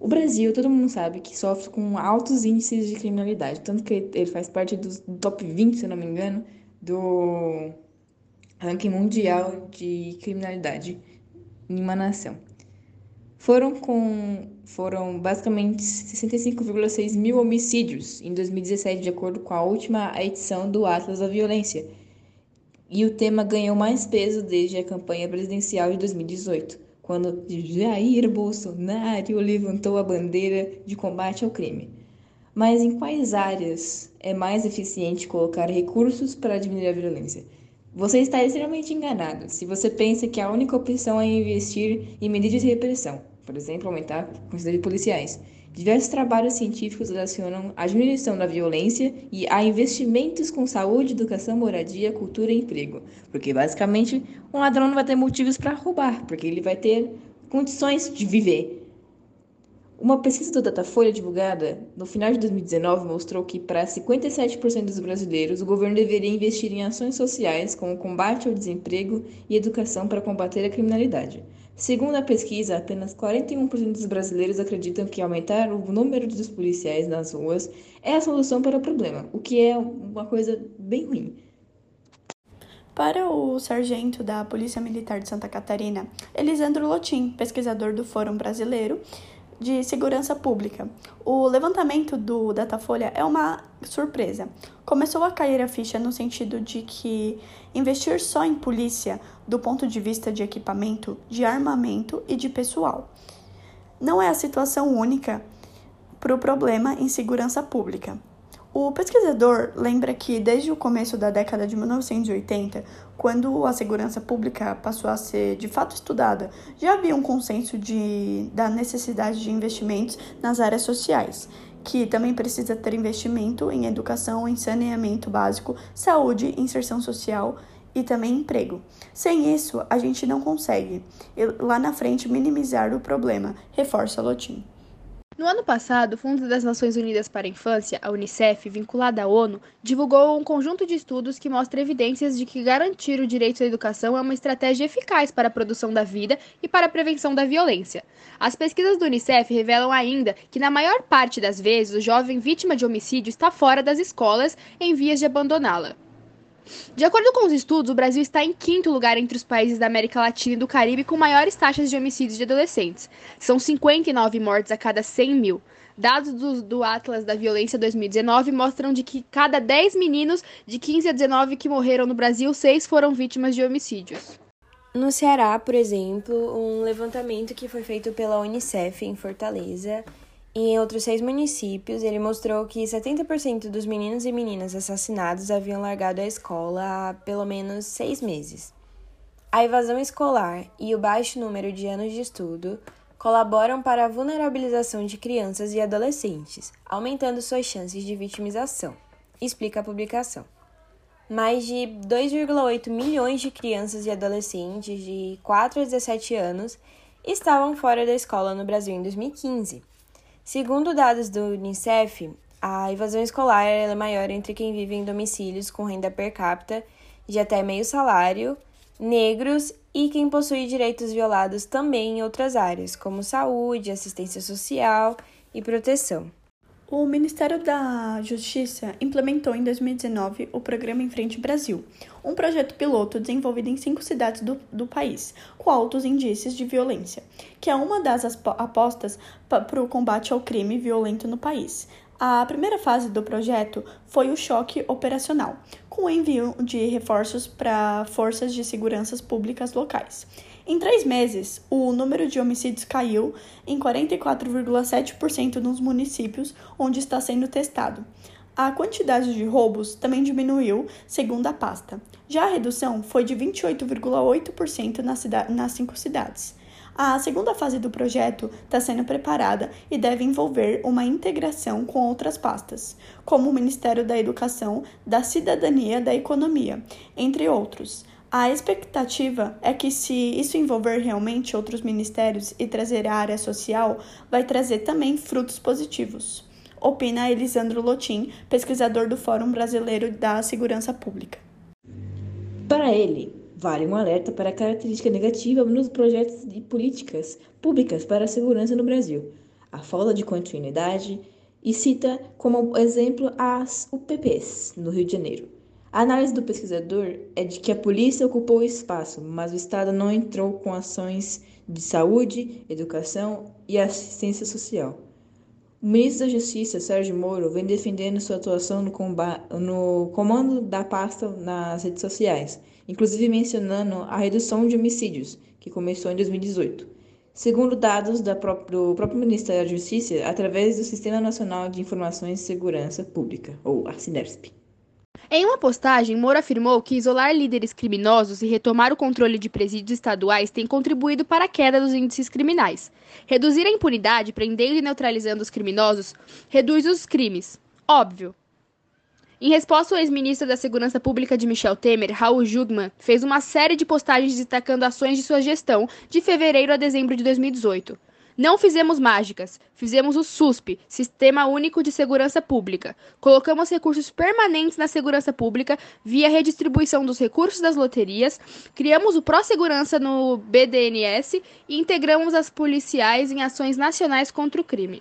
O Brasil, todo mundo sabe que sofre com altos índices de criminalidade, tanto que ele faz parte do top 20, se não me engano, do ranking mundial de criminalidade em uma nação. Foram com foram basicamente 65,6 mil homicídios em 2017, de acordo com a última edição do Atlas da Violência. E o tema ganhou mais peso desde a campanha presidencial de 2018, quando Jair Bolsonaro levantou a bandeira de combate ao crime. Mas em quais áreas é mais eficiente colocar recursos para diminuir a violência? Você está extremamente enganado se você pensa que a única opção é investir em medidas de repressão por exemplo, aumentar a quantidade de policiais. Diversos trabalhos científicos relacionam a diminuição da violência e a investimentos com saúde, educação, moradia, cultura e emprego. Porque basicamente um ladrão não vai ter motivos para roubar, porque ele vai ter condições de viver. Uma pesquisa do Datafolha divulgada no final de 2019 mostrou que, para 57% dos brasileiros, o governo deveria investir em ações sociais como combate ao desemprego e educação para combater a criminalidade. Segundo a pesquisa, apenas 41% dos brasileiros acreditam que aumentar o número dos policiais nas ruas é a solução para o problema, o que é uma coisa bem ruim. Para o sargento da Polícia Militar de Santa Catarina, Elisandro Lotim, pesquisador do Fórum Brasileiro, de segurança pública. O levantamento do Datafolha é uma surpresa. Começou a cair a ficha no sentido de que investir só em polícia, do ponto de vista de equipamento, de armamento e de pessoal, não é a situação única para o problema em segurança pública. O pesquisador lembra que desde o começo da década de 1980, quando a segurança pública passou a ser de fato estudada, já havia um consenso de, da necessidade de investimentos nas áreas sociais, que também precisa ter investimento em educação, em saneamento básico, saúde, inserção social e também emprego. Sem isso, a gente não consegue lá na frente minimizar o problema, reforça Lotin. No ano passado, o Fundo das Nações Unidas para a Infância, a Unicef, vinculada à ONU, divulgou um conjunto de estudos que mostra evidências de que garantir o direito à educação é uma estratégia eficaz para a produção da vida e para a prevenção da violência. As pesquisas do Unicef revelam ainda que, na maior parte das vezes, o jovem vítima de homicídio está fora das escolas em vias de abandoná-la. De acordo com os estudos, o Brasil está em quinto lugar entre os países da América Latina e do Caribe com maiores taxas de homicídios de adolescentes. São 59 mortes a cada 100 mil. Dados do, do, Atlas da Violência 2019 mostram de que cada 10 meninos de 15 a 19 que morreram no Brasil, 6 foram vítimas de homicídios. No Ceará, por exemplo, um levantamento que foi feito pela Unicef em Fortaleza e em outros seis municípios, ele mostrou que 70% dos meninos e meninas assassinados haviam largado a escola há pelo menos seis meses. A evasão escolar e o baixo número de anos de estudo colaboram para a vulnerabilização de crianças e adolescentes, aumentando suas chances de vitimização, explica a publicação. Mais de 2,8 milhões de crianças e adolescentes de 4 a 17 anos estavam fora da escola no Brasil em 2015 Segundo dados do Unicef, a evasão escolar é maior entre quem vive em domicílios com renda per capita de até meio salário, negros e quem possui direitos violados também em outras áreas, como saúde, assistência social e proteção. O Ministério da Justiça implementou em 2019 o programa Em Frente Brasil, um projeto piloto desenvolvido em cinco cidades do, do país, com altos indícios de violência, que é uma das apostas para o combate ao crime violento no país. A primeira fase do projeto foi o choque operacional, com o envio de reforços para forças de seguranças públicas locais. Em três meses, o número de homicídios caiu em 44,7% nos municípios onde está sendo testado. A quantidade de roubos também diminuiu, segundo a pasta. Já a redução foi de 28,8% nas, nas cinco cidades. A segunda fase do projeto está sendo preparada e deve envolver uma integração com outras pastas, como o Ministério da Educação, da Cidadania, da Economia, entre outros. A expectativa é que, se isso envolver realmente outros ministérios e trazer a área social, vai trazer também frutos positivos. Opina Elisandro Lotim, pesquisador do Fórum Brasileiro da Segurança Pública. Para ele, vale um alerta para a característica negativa nos projetos de políticas públicas para a segurança no Brasil. a falta de continuidade e cita como exemplo as UPPs no Rio de Janeiro. A análise do pesquisador é de que a polícia ocupou o espaço, mas o Estado não entrou com ações de saúde, educação e assistência social. O ministro da Justiça, Sérgio Moro, vem defendendo sua atuação no, no comando da pasta nas redes sociais, inclusive mencionando a redução de homicídios, que começou em 2018. Segundo dados do próprio Ministério da Justiça, através do Sistema Nacional de Informações e Segurança Pública, ou a SINERSP. Em uma postagem, Moro afirmou que isolar líderes criminosos e retomar o controle de presídios estaduais tem contribuído para a queda dos índices criminais. Reduzir a impunidade, prendendo e neutralizando os criminosos, reduz os crimes. Óbvio. Em resposta, o ex-ministro da Segurança Pública de Michel Temer, Raul Jugman, fez uma série de postagens destacando ações de sua gestão de fevereiro a dezembro de 2018. Não fizemos mágicas, fizemos o SUSP, Sistema Único de Segurança Pública. Colocamos recursos permanentes na segurança pública via redistribuição dos recursos das loterias, criamos o Pró-Segurança no BDNS e integramos as policiais em ações nacionais contra o crime.